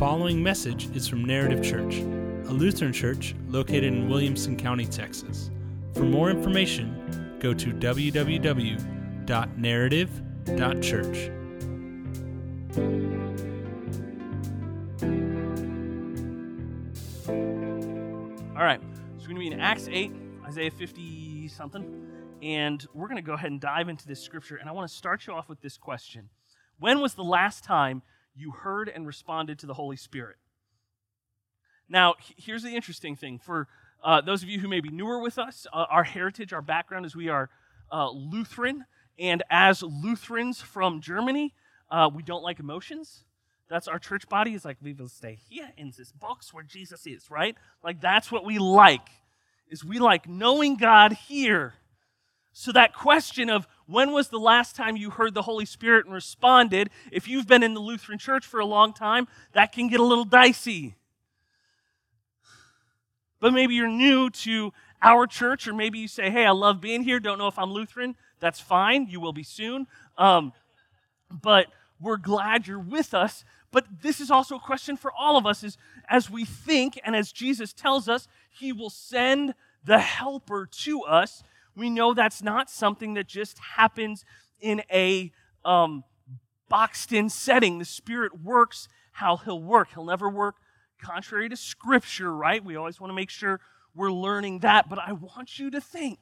following message is from Narrative Church, a Lutheran church located in Williamson County, Texas. For more information, go to www.narrative.church. All right, so we're going to be in Acts 8, Isaiah 50 something, and we're going to go ahead and dive into this scripture. And I want to start you off with this question When was the last time you heard and responded to the Holy Spirit? Now, here's the interesting thing for uh, those of you who may be newer with us, uh, our heritage, our background is we are uh, Lutheran, and as Lutherans from Germany, uh, we don't like emotions. That's our church body is like we will stay here in this box where Jesus is, right? Like that's what we like. Is we like knowing God here. So that question of when was the last time you heard the Holy Spirit and responded, if you've been in the Lutheran church for a long time, that can get a little dicey. But maybe you're new to our church, or maybe you say, hey, I love being here, don't know if I'm Lutheran. That's fine. You will be soon. Um, but we're glad you're with us but this is also a question for all of us is as we think and as Jesus tells us he will send the helper to us, we know that's not something that just happens in a um, boxed in setting. The Spirit works how he'll work. He'll never work contrary to Scripture, right? We always want to make sure we're learning that. But I want you to think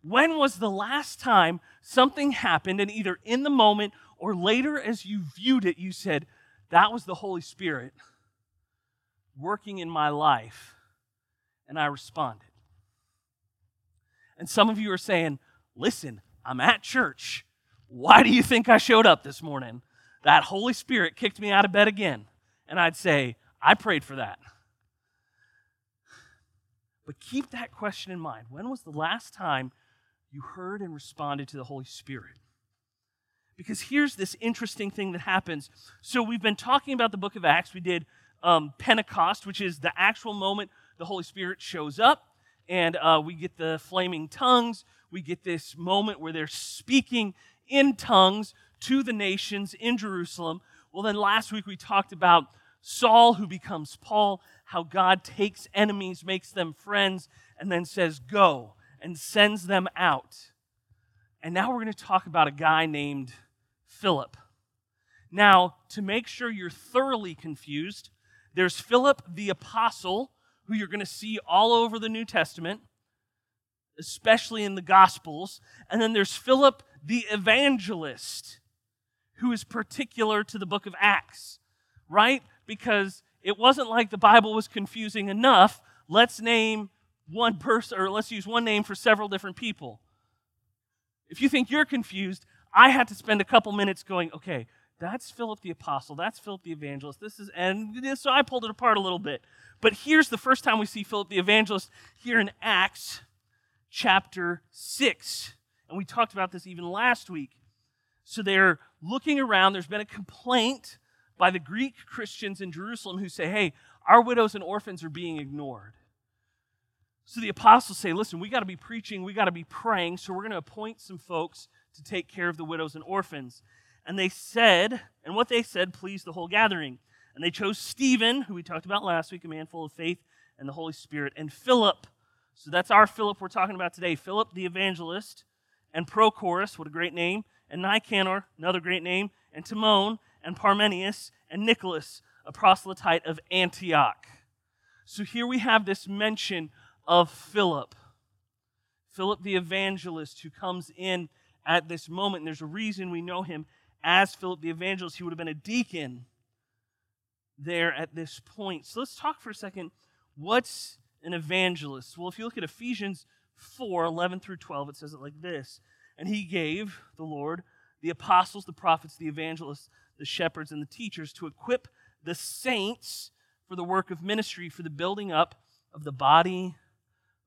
when was the last time something happened, and either in the moment or later as you viewed it, you said, that was the Holy Spirit working in my life, and I responded. And some of you are saying, listen, I'm at church. Why do you think I showed up this morning? That Holy Spirit kicked me out of bed again. And I'd say, I prayed for that. But keep that question in mind. When was the last time you heard and responded to the Holy Spirit? Because here's this interesting thing that happens. So we've been talking about the book of Acts. We did um, Pentecost, which is the actual moment the Holy Spirit shows up, and uh, we get the flaming tongues. We get this moment where they're speaking in tongues to the nations in Jerusalem. Well, then last week we talked about Saul, who becomes Paul, how God takes enemies, makes them friends, and then says, Go, and sends them out. And now we're going to talk about a guy named Philip. Now, to make sure you're thoroughly confused, there's Philip the apostle, who you're going to see all over the New Testament, especially in the Gospels. And then there's Philip the evangelist, who is particular to the book of Acts, right? Because it wasn't like the Bible was confusing enough. Let's name one person, or let's use one name for several different people. If you think you're confused, I had to spend a couple minutes going, okay, that's Philip the apostle, that's Philip the evangelist, this is, and so I pulled it apart a little bit. But here's the first time we see Philip the evangelist here in Acts chapter 6. And we talked about this even last week. So they're looking around, there's been a complaint by the Greek Christians in Jerusalem who say, hey, our widows and orphans are being ignored. So the apostles say, listen, we got to be preaching, we got to be praying, so we're going to appoint some folks to take care of the widows and orphans. And they said, and what they said pleased the whole gathering. And they chose Stephen, who we talked about last week, a man full of faith and the Holy Spirit, and Philip. So that's our Philip we're talking about today. Philip the evangelist, and Prochorus, what a great name, and Nicanor, another great name, and Timon, and Parmenius, and Nicholas, a proselyte of Antioch. So here we have this mention of Philip. Philip the evangelist who comes in at this moment. And there's a reason we know him as Philip the evangelist. He would have been a deacon there at this point. So let's talk for a second. What's an evangelist? Well, if you look at Ephesians 4 11 through 12, it says it like this And he gave, the Lord, the apostles, the prophets, the evangelists, the shepherds, and the teachers to equip the saints for the work of ministry, for the building up of the body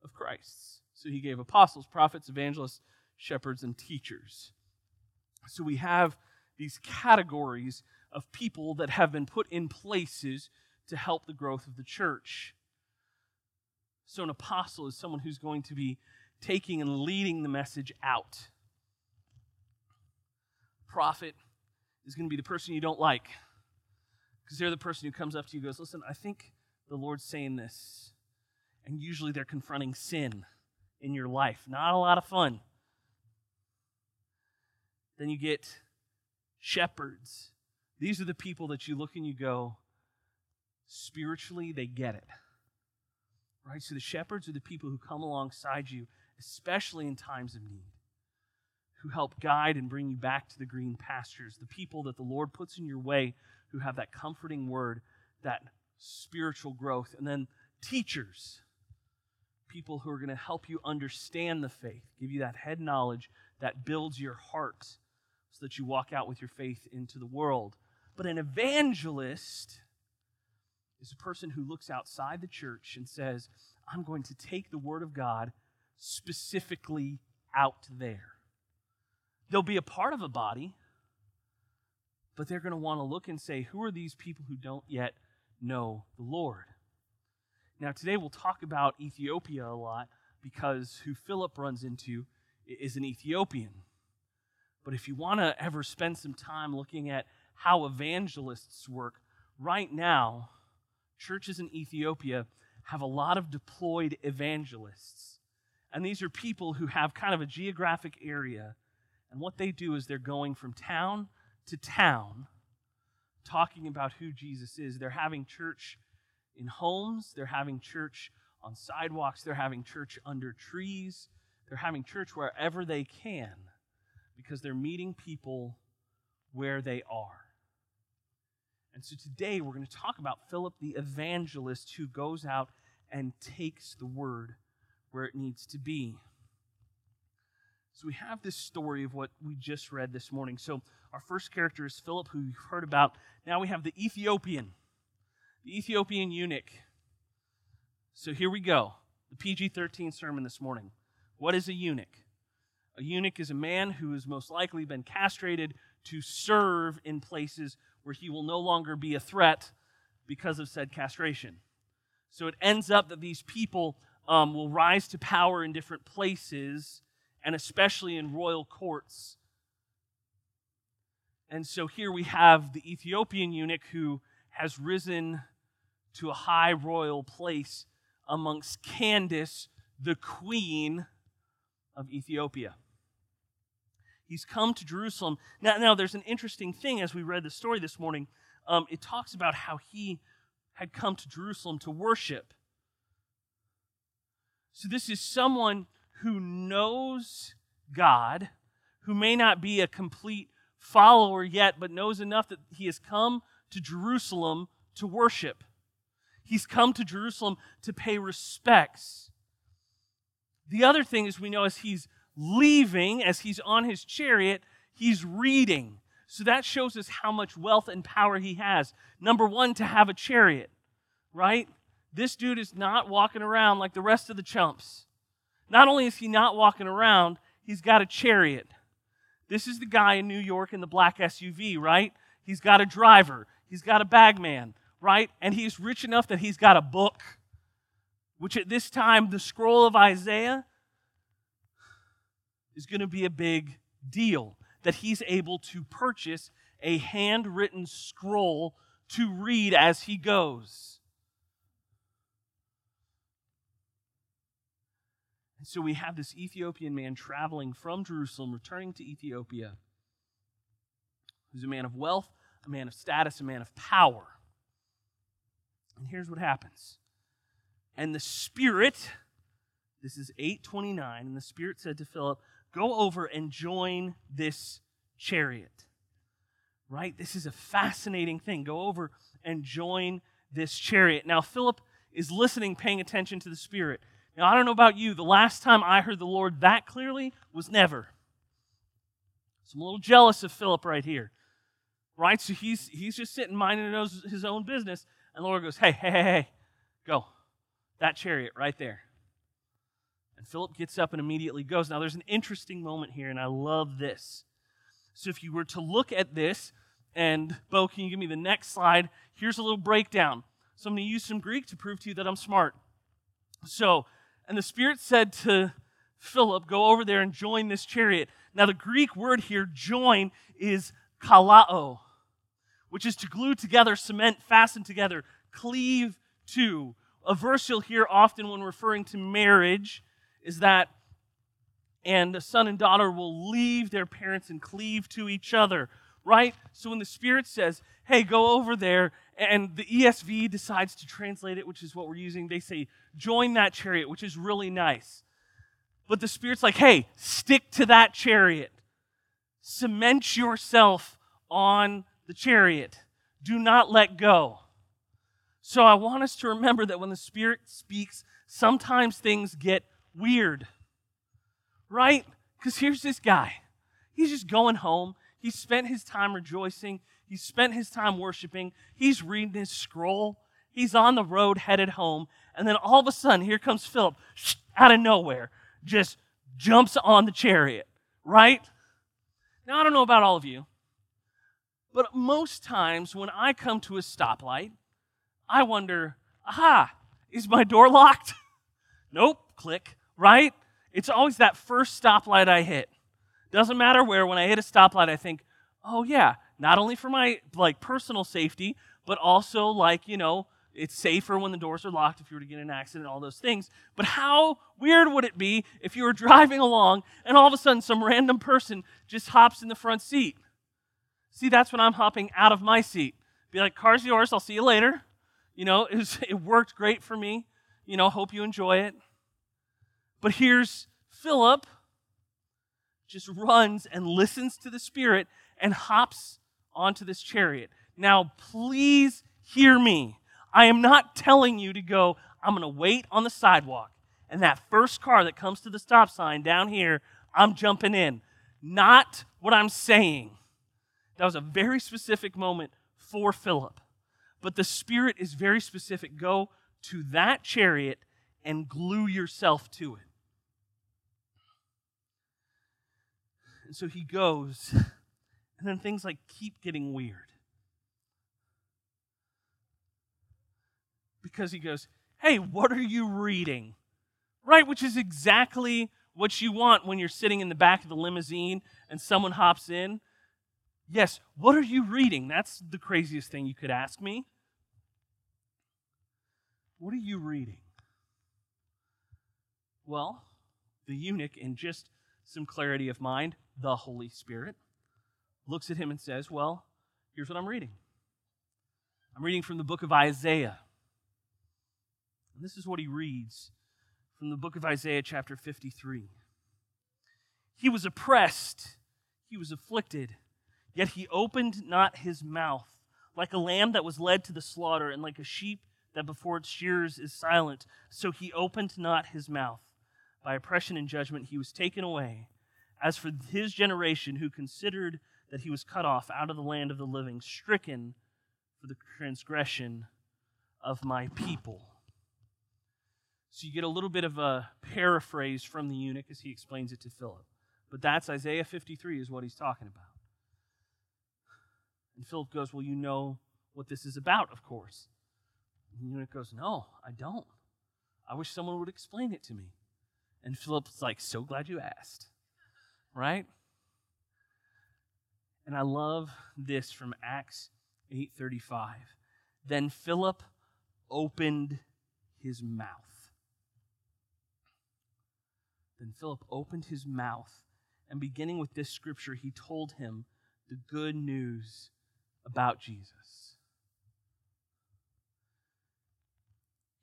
of Christ. So he gave apostles, prophets, evangelists, shepherds, and teachers. So we have these categories of people that have been put in places to help the growth of the church. So an apostle is someone who's going to be taking and leading the message out. Prophet is going to be the person you don't like. Because they're the person who comes up to you and goes, Listen, I think the Lord's saying this. And usually they're confronting sin in your life. Not a lot of fun. Then you get shepherds. These are the people that you look and you go, spiritually, they get it. Right? So the shepherds are the people who come alongside you, especially in times of need, who help guide and bring you back to the green pastures, the people that the Lord puts in your way who have that comforting word, that spiritual growth. And then teachers, people who are going to help you understand the faith, give you that head knowledge that builds your heart so that you walk out with your faith into the world. But an evangelist is a person who looks outside the church and says, I'm going to take the word of God specifically out there. They'll be a part of a body, but they're going to want to look and say, Who are these people who don't yet know the Lord? Now, today we'll talk about Ethiopia a lot because who Philip runs into is an Ethiopian. But if you want to ever spend some time looking at how evangelists work, right now, churches in Ethiopia have a lot of deployed evangelists. And these are people who have kind of a geographic area. And what they do is they're going from town to town talking about who Jesus is. They're having church in homes, they're having church on sidewalks, they're having church under trees, they're having church wherever they can because they're meeting people where they are. And so today we're going to talk about Philip the evangelist who goes out and takes the word where it needs to be. So we have this story of what we just read this morning. So our first character is Philip, who you've heard about. Now we have the Ethiopian, the Ethiopian eunuch. So here we go. The PG 13 sermon this morning. What is a eunuch? A eunuch is a man who has most likely been castrated to serve in places where he will no longer be a threat because of said castration. So it ends up that these people um, will rise to power in different places, and especially in royal courts. And so here we have the Ethiopian eunuch who has risen to a high royal place amongst Candace, the queen of Ethiopia. He's come to Jerusalem. Now, now there's an interesting thing as we read the story this morning. Um, it talks about how he had come to Jerusalem to worship. So, this is someone who knows God, who may not be a complete follower yet, but knows enough that he has come to Jerusalem to worship. He's come to Jerusalem to pay respects. The other thing is, we know as he's leaving, as he's on his chariot, he's reading. So that shows us how much wealth and power he has. Number one, to have a chariot, right? This dude is not walking around like the rest of the chumps. Not only is he not walking around, he's got a chariot. This is the guy in New York in the black SUV, right? He's got a driver, he's got a bagman, right? And he's rich enough that he's got a book, which at this time, the scroll of Isaiah is going to be a big deal. That he's able to purchase a handwritten scroll to read as he goes. And so we have this Ethiopian man traveling from Jerusalem, returning to Ethiopia, who's a man of wealth, a man of status, a man of power. And here's what happens. And the Spirit, this is 829, and the Spirit said to Philip, Go over and join this chariot. Right? This is a fascinating thing. Go over and join this chariot. Now, Philip is listening, paying attention to the Spirit. Now, I don't know about you, the last time I heard the Lord that clearly was never. So I'm a little jealous of Philip right here. Right? So he's, he's just sitting minding his own business, and the Lord goes, Hey, hey, hey, hey, go. That chariot right there. And Philip gets up and immediately goes. Now, there's an interesting moment here, and I love this. So, if you were to look at this, and Bo, can you give me the next slide? Here's a little breakdown. So, I'm going to use some Greek to prove to you that I'm smart. So, and the Spirit said to Philip, Go over there and join this chariot. Now, the Greek word here, join, is kollao, which is to glue together, cement, fasten together, cleave to. A verse you'll hear often when referring to marriage is that, and the son and daughter will leave their parents and cleave to each other, right? So when the Spirit says, hey, go over there, and the ESV decides to translate it, which is what we're using, they say, join that chariot, which is really nice. But the Spirit's like, hey, stick to that chariot. Cement yourself on the chariot. Do not let go. So I want us to remember that when the Spirit speaks, sometimes things get weird. Right? Because here's this guy. He's just going home. He spent his time rejoicing. He spent his time worshiping. He's reading his scroll. He's on the road headed home. And then all of a sudden, here comes Philip out of nowhere, just jumps on the chariot, right? Now, I don't know about all of you, but most times when I come to a stoplight, I wonder, aha, is my door locked? nope, click, right? It's always that first stoplight I hit. Doesn't matter where, when I hit a stoplight, I think, oh yeah, not only for my like personal safety, but also like, you know, it's safer when the doors are locked if you were to get in an accident, all those things. But how weird would it be if you were driving along and all of a sudden some random person just hops in the front seat? See, that's when I'm hopping out of my seat. Be like, car's yours, I'll see you later. You know, it, was, it worked great for me. You know, hope you enjoy it. But here's Philip just runs and listens to the Spirit and hops onto this chariot. Now, please hear me. I am not telling you to go, I'm going to wait on the sidewalk. And that first car that comes to the stop sign down here, I'm jumping in. Not what I'm saying. That was a very specific moment for Philip. But the Spirit is very specific. Go to that chariot and glue yourself to it. And so he goes, and then things like keep getting weird. Because he goes, Hey, what are you reading? Right, which is exactly what you want when you're sitting in the back of the limousine and someone hops in Yes, what are you reading? That's the craziest thing you could ask me. What are you reading? Well, the eunuch, in just some clarity of mind, the Holy Spirit, looks at him and says, Well, here's what I'm reading. I'm reading from the book of Isaiah. And this is what he reads from the book of Isaiah, chapter 53. He was oppressed, he was afflicted Yet he opened not his mouth, like a lamb that was led to the slaughter, and like a sheep that before its shears is silent. So he opened not his mouth. By oppression and judgment he was taken away. As for his generation, who considered that he was cut off out of the land of the living, stricken for the transgression of my people. So you get a little bit of a paraphrase from the eunuch as he explains it to Philip. But that's Isaiah 53 is what he's talking about. And Philip goes, Well, you know what this is about, of course. And the eunuch goes, No, I don't. I wish someone would explain it to me. And Philip's like, So glad you asked. Right? And I love this from Acts 8:35. Then Philip opened his mouth. Then Philip opened his mouth, and beginning with this scripture, he told him the good news about Jesus.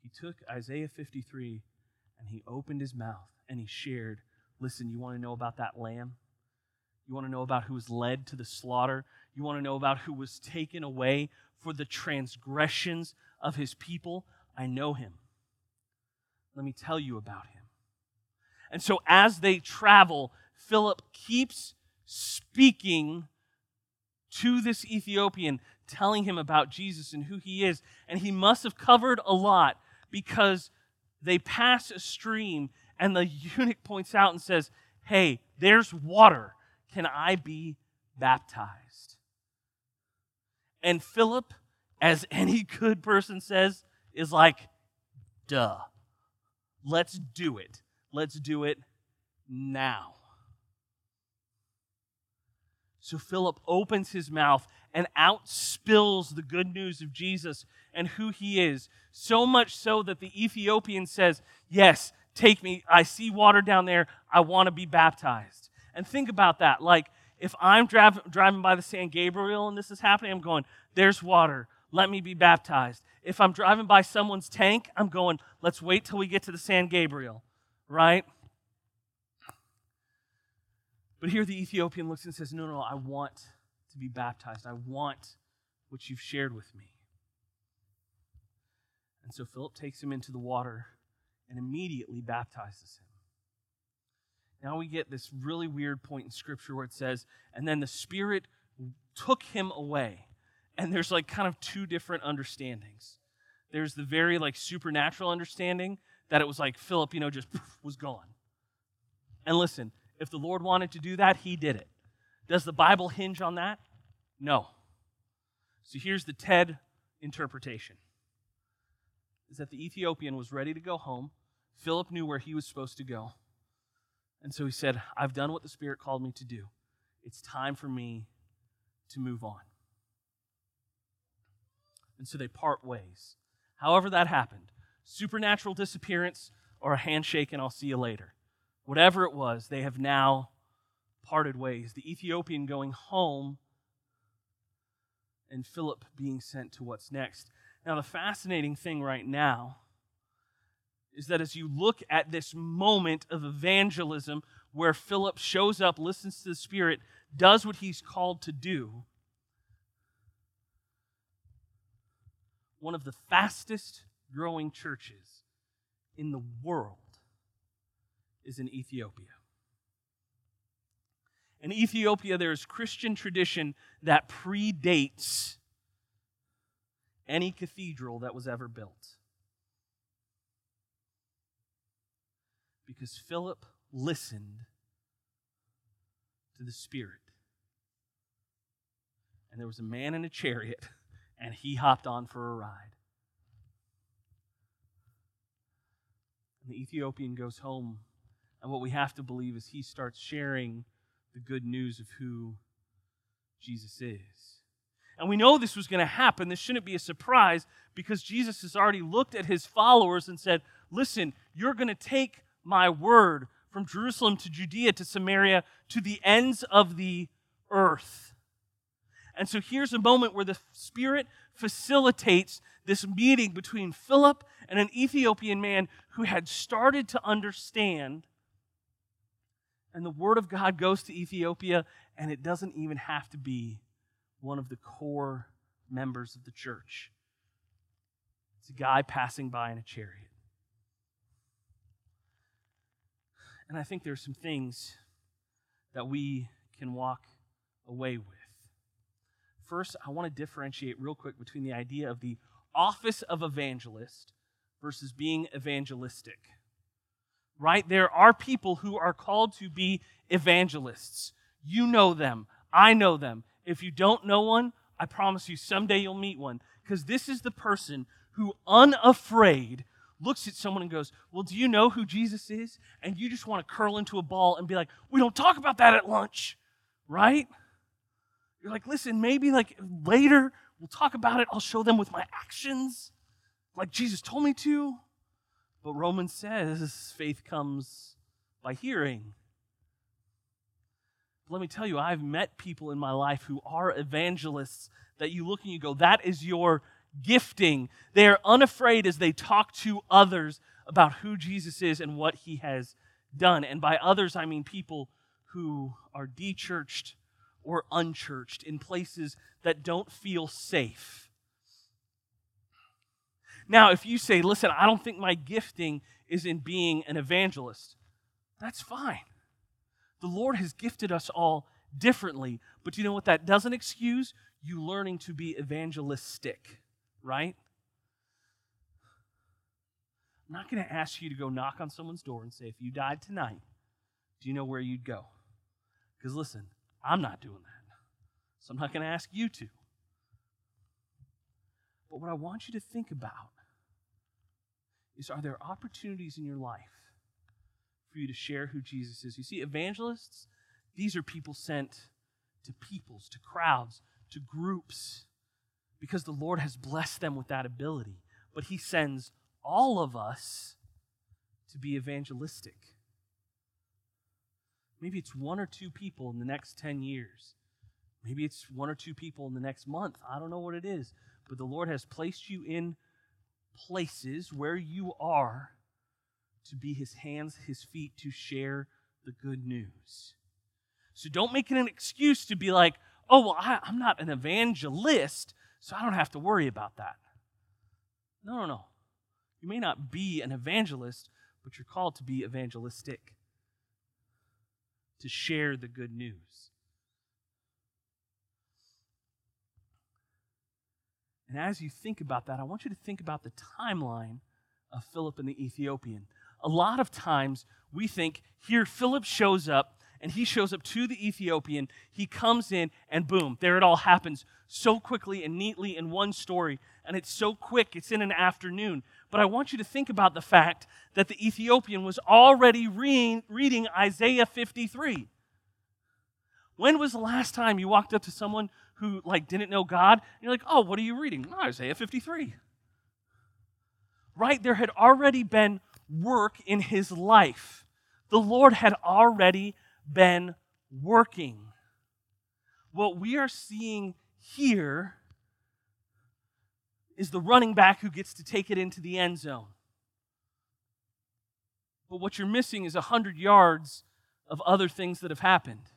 He took Isaiah 53 and he opened his mouth and he shared listen, you want to know about that lamb? You want to know about who was led to the slaughter? You want to know about who was taken away for the transgressions of his people? I know him. Let me tell you about him. And so as they travel, Philip keeps speaking to this Ethiopian, telling him about Jesus and who he is. And he must have covered a lot because they pass a stream, and the eunuch points out and says, Hey, there's water. Can I be baptized? And Philip, as any good person says, is like, Duh. Let's do it. Let's do it now. So Philip opens his mouth and out spills the good news of Jesus and who he is. So much so that the Ethiopian says, Yes, take me. I see water down there. I want to be baptized. And think about that. Like, if I'm drive, driving by the San Gabriel and this is happening, I'm going, There's water. Let me be baptized. If I'm driving by someone's tank, I'm going, Let's wait till we get to the San Gabriel, right? But here the Ethiopian looks and says, No, no, I want to be baptized. I want what you've shared with me. And so Philip takes him into the water and immediately baptizes him. Now we get this really weird point in Scripture where it says, and then the Spirit took him away. And there's like kind of two different understandings. There's the very like supernatural understanding that it was like Philip, you know, just was gone. And listen, if the Lord wanted to do that, he did it. Does the Bible hinge on that? No. So here's the TED interpretation is that the Ethiopian was ready to go home. Philip knew where he was supposed to go. And so he said, I've done what the Spirit called me to do. It's time for me to move on. And so they part ways. However, that happened supernatural disappearance or a handshake, and I'll see you later. Whatever it was, they have now parted ways. The Ethiopian going home and Philip being sent to what's next. Now, the fascinating thing right now is that as you look at this moment of evangelism where Philip shows up, listens to the Spirit, does what he's called to do, one of the fastest growing churches in the world is in Ethiopia. In Ethiopia, there is Christian tradition that predates any cathedral that was ever built. Because Philip listened to the Spirit. And there was a man in a chariot, and he hopped on for a ride. And the Ethiopian goes home, and what we have to believe is he starts sharing the good news of who Jesus is. And we know this was going to happen. This shouldn't be a surprise because Jesus has already looked at his followers and said, Listen, you're going to take my word from Jerusalem to Judea to Samaria to the ends of the earth. And so here's a moment where the Spirit facilitates this meeting between Philip and an Ethiopian man who had started to understand. And the word of God goes to Ethiopia, and it doesn't even have to be one of the core members of the church. It's a guy passing by in a chariot. And I think there are some things that we can walk away with. First, I want to differentiate real quick between the idea of the office of evangelist versus being evangelistic. Right? There are people who are called to be evangelists. You know them. I know them. If you don't know one, I promise you someday you'll meet one. Because this is the person who, unafraid, looks at someone and goes, Well, do you know who Jesus is? And you just want to curl into a ball and be like, We don't talk about that at lunch, right? You're like, Listen, maybe like later we'll talk about it. I'll show them with my actions, like Jesus told me to. But Romans says faith comes by hearing, let me tell you, I've met people in my life who are evangelists that you look and you go, that is your gifting. They are unafraid as they talk to others about who Jesus is and what he has done. And by others, I mean people who are dechurched or unchurched in places that don't feel safe. Now, if you say, listen, I don't think my gifting is in being an evangelist, that's fine. The Lord has gifted us all differently. But you know what that doesn't excuse? You learning to be evangelistic, right? I'm not going to ask you to go knock on someone's door and say, if you died tonight, do you know where you'd go? Because listen, I'm not doing that. So I'm not going to ask you to. But what I want you to think about is are there opportunities in your life for you to share who Jesus is. You see, evangelists, these are people sent to peoples, to crowds, to groups because the Lord has blessed them with that ability. But He sends all of us to be evangelistic. Maybe it's one or two people in the next 10 years. Maybe it's one or two people in the next month. I don't know what it is. But the Lord has placed you in places where you are to be His hands, His feet, to share the good news. So don't make it an excuse to be like, oh, well, I, am not an evangelist, so I don't have to worry about that. No, no, no. You may not be an evangelist, but you're called to be evangelistic, to share the good news. And as you think about that, I want you to think about the timeline of Philip and the Ethiopian. A lot of times we think here Philip shows up and he shows up to the Ethiopian. He comes in, and boom, there it all happens so quickly and neatly in one story. And it's so quick, it's in an afternoon. But I want you to think about the fact that the Ethiopian was already reading, reading Isaiah 53. When was the last time you walked up to someone who like didn't know God? And you're like, oh, what are you reading? Oh, Isaiah 53. Right? There had already been work in his life. The Lord had already been working. What we are seeing here is the running back who gets to take it into the end zone. But what you're missing is 100 yards of other things that have happened.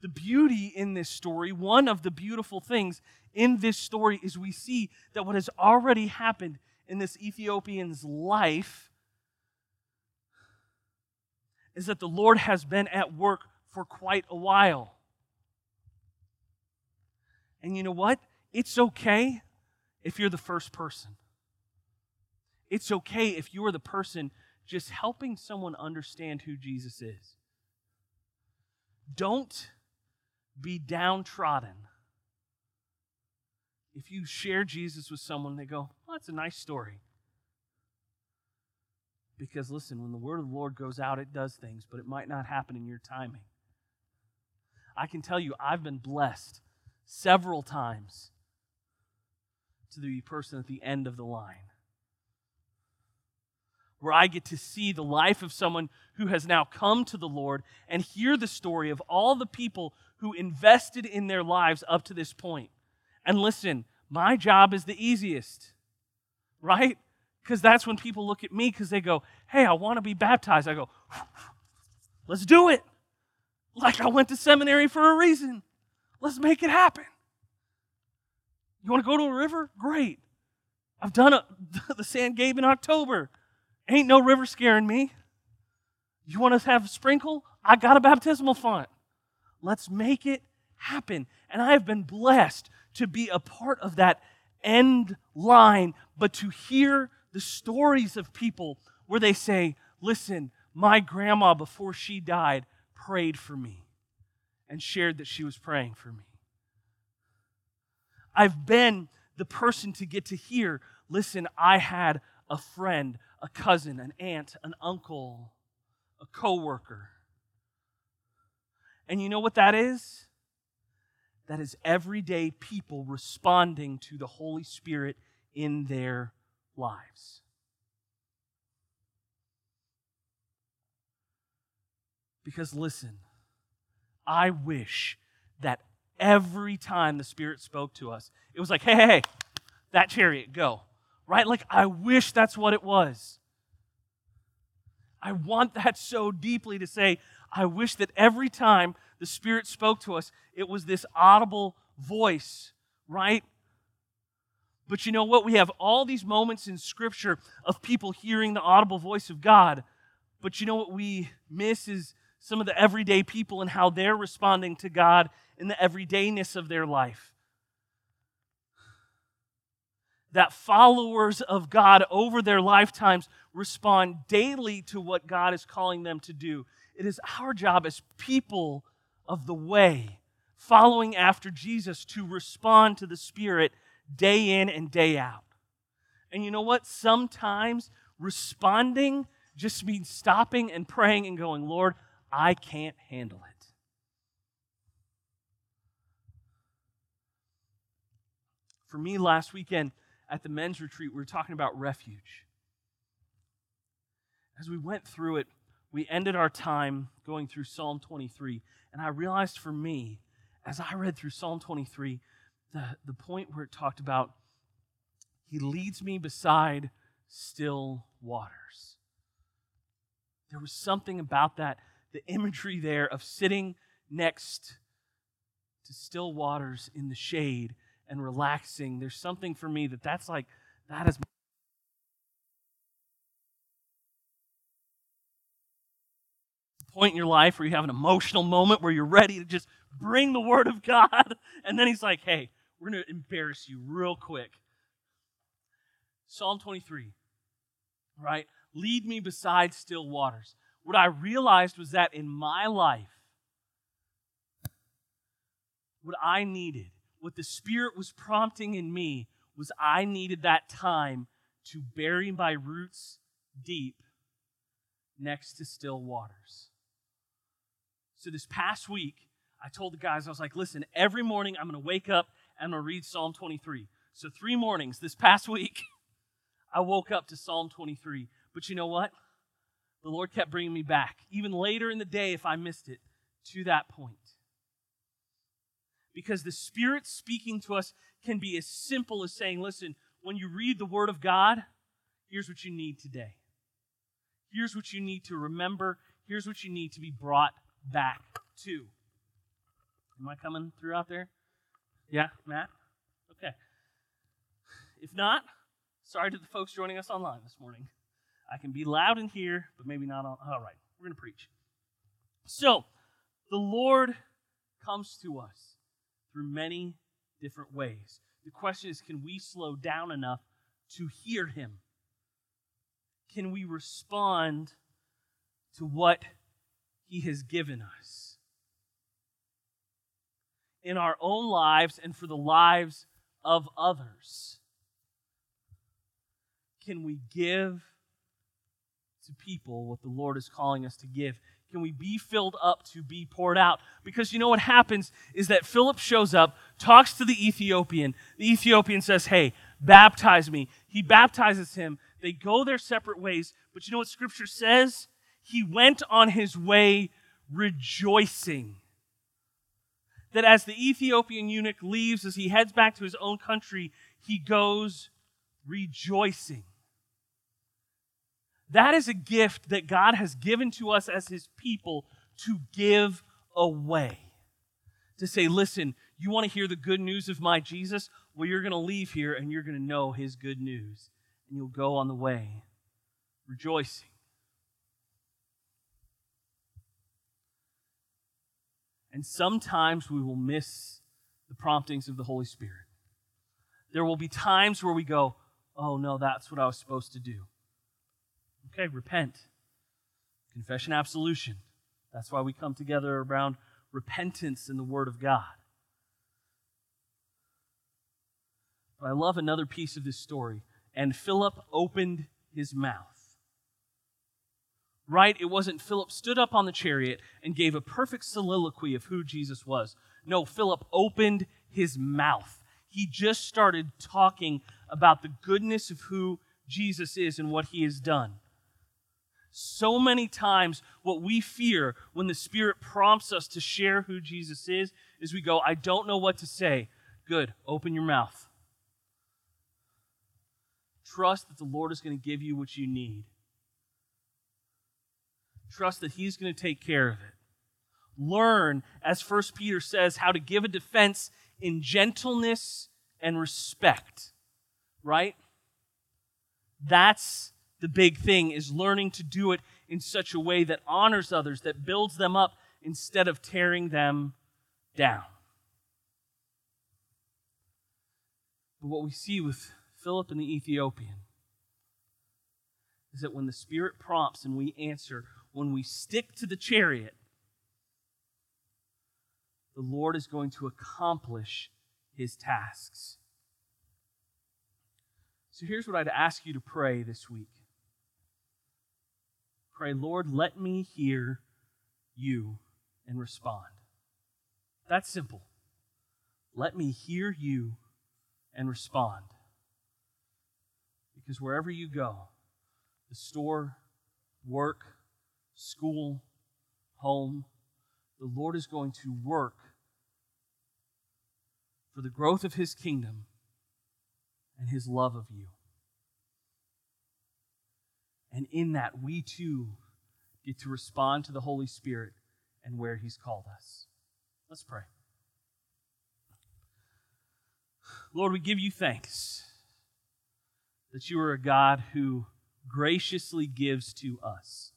The beauty in this story, one of the beautiful things in this story, is we see that what has already happened in this Ethiopian's life is that the Lord has been at work for quite a while. And you know what? It's okay if you're the first person. It's okay if you are the person just helping someone understand who Jesus is. Don't be downtrodden. If you share Jesus with someone, they go, well, that's a nice story. Because listen, when the word of the Lord goes out, it does things, but it might not happen in your timing. I can tell you, I've been blessed several times to the person at the end of the line. Where I get to see the life of someone who has now come to the Lord and hear the story of all the people who invested in their lives up to this point. And listen, my job is the easiest, right? Because that's when people look at me because they go, hey, I want to be baptized. I go, let's do it. Like I went to seminary for a reason. Let's make it happen. You want to go to a river? Great. I've done a, the San Gabe in October. Ain't no river scaring me. You want to have a sprinkle? I got a baptismal font. Let's make it happen. And I have been blessed to be a part of that end line, but to hear the stories of people where they say, Listen, my grandma, before she died, prayed for me and shared that she was praying for me. I've been the person to get to hear, Listen, I had a friend, a cousin, an aunt, an uncle, a coworker. And you know what that is? That is everyday people responding to the Holy Spirit in their lives. Because listen, I wish that every time the Spirit spoke to us, it was like, hey, hey, hey, that chariot, go. Right? Like, I wish that's what it was. I want that so deeply to say, I wish that every time the Spirit spoke to us, it was this audible voice, right? But you know what? We have all these moments in Scripture of people hearing the audible voice of God. But you know what we miss is some of the everyday people and how they're responding to God in the everydayness of their life. That followers of God over their lifetimes respond daily to what God is calling them to do. It is our job as people of the way, following after Jesus, to respond to the Spirit day in and day out. And you know what? Sometimes responding just means stopping and praying and going, Lord, I can't handle it. For me, last weekend at the men's retreat, we were talking about refuge. As we went through it, we ended our time going through Psalm 23. And I realized for me, as I read through Psalm 23, the, the point where it talked about He leads me beside still waters. There was something about that, the imagery there of sitting next to still waters in the shade and relaxing. There's something for me that that's like, that is point in your life where you have an emotional moment where you're ready to just bring the word of God. And then he's like, hey, we're going to embarrass you real quick. Psalm 23, right? Lead me beside still waters. What I realized was that in my life, what I needed, what the Spirit was prompting in me, was I needed that time to bury my roots deep next to still waters. So this past week, I told the guys, I was like, listen, every morning I'm going to wake up I'm going to read Psalm 23. So three mornings this past week, I woke up to Psalm 23. But you know what? The Lord kept bringing me back, even later in the day if I missed it, to that point. Because the Spirit speaking to us can be as simple as saying, listen, when you read the Word of God, here's what you need today. Here's what you need to remember. Here's what you need to be brought back to. Am I coming through out there? Yeah, Matt? Okay. If not, sorry to the folks joining us online this morning. I can be loud in here, but maybe not on. All right, we're going to preach. So, the Lord comes to us through many different ways. The question is can we slow down enough to hear Him? Can we respond to what he has given us in our own lives and for the lives of others? Can we give to people what the Lord is calling us to give? Can we be filled up to be poured out? Because you know what happens is that Philip shows up, talks to the Ethiopian. The Ethiopian says, Hey, baptize me. He baptizes him. They go their separate ways. But you know what Scripture says? he went on his way rejoicing. That as the Ethiopian eunuch leaves, as he heads back to his own country, he goes rejoicing. That is a gift that God has given to us as his people to give away. To say, listen, you want to hear the good news of my Jesus? Well, you're going to leave here and you're going to know his good news. And you'll go on the way rejoicing. And sometimes we will miss the promptings of the Holy Spirit. There will be times where we go, oh no, that's what I was supposed to do. Okay, repent. Confession, absolution. That's why we come together around repentance in the Word of God. But I love another piece of this story. And Philip opened his mouth right? It wasn't Philip stood up on the chariot and gave a perfect soliloquy of who Jesus was. No, Philip opened his mouth. He just started talking about the goodness of who Jesus is and what he has done. So many times, what we fear when the Spirit prompts us to share who Jesus is is we go, I don't know what to say. Good, open your mouth. Trust that the Lord is going to give you what you need. Trust that He's going to take care of it. Learn, as First Peter says, how to give a defense in gentleness and respect. Right? That's the big thing is learning to do it in such a way that honors others, that builds them up instead of tearing them down. But what we see with Philip and the Ethiopian is that when the Spirit prompts and we answer, when we stick to the chariot, the Lord is going to accomplish his tasks. So here's what I'd ask you to pray this week Pray, Lord, let me hear you and respond. That's simple. Let me hear you and respond. Because wherever you go, the store, work, school, home, the Lord is going to work for the growth of His kingdom and His love of you. And in that, we too get to respond to the Holy Spirit and where He's called us. Let's pray. Lord, we give you thanks that you are a God who graciously gives to us,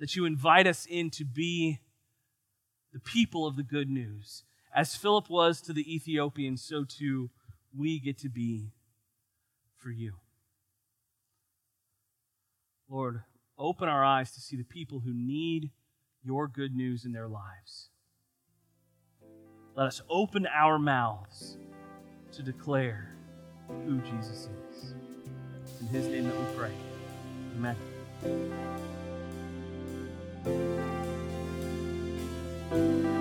that you invite us in to be the people of the good news. As Philip was to the Ethiopian, so too we get to be for you. Lord, open our eyes to see the people who need your good news in their lives. Let us open our mouths to declare who Jesus is. In his name that we pray. Amen thank you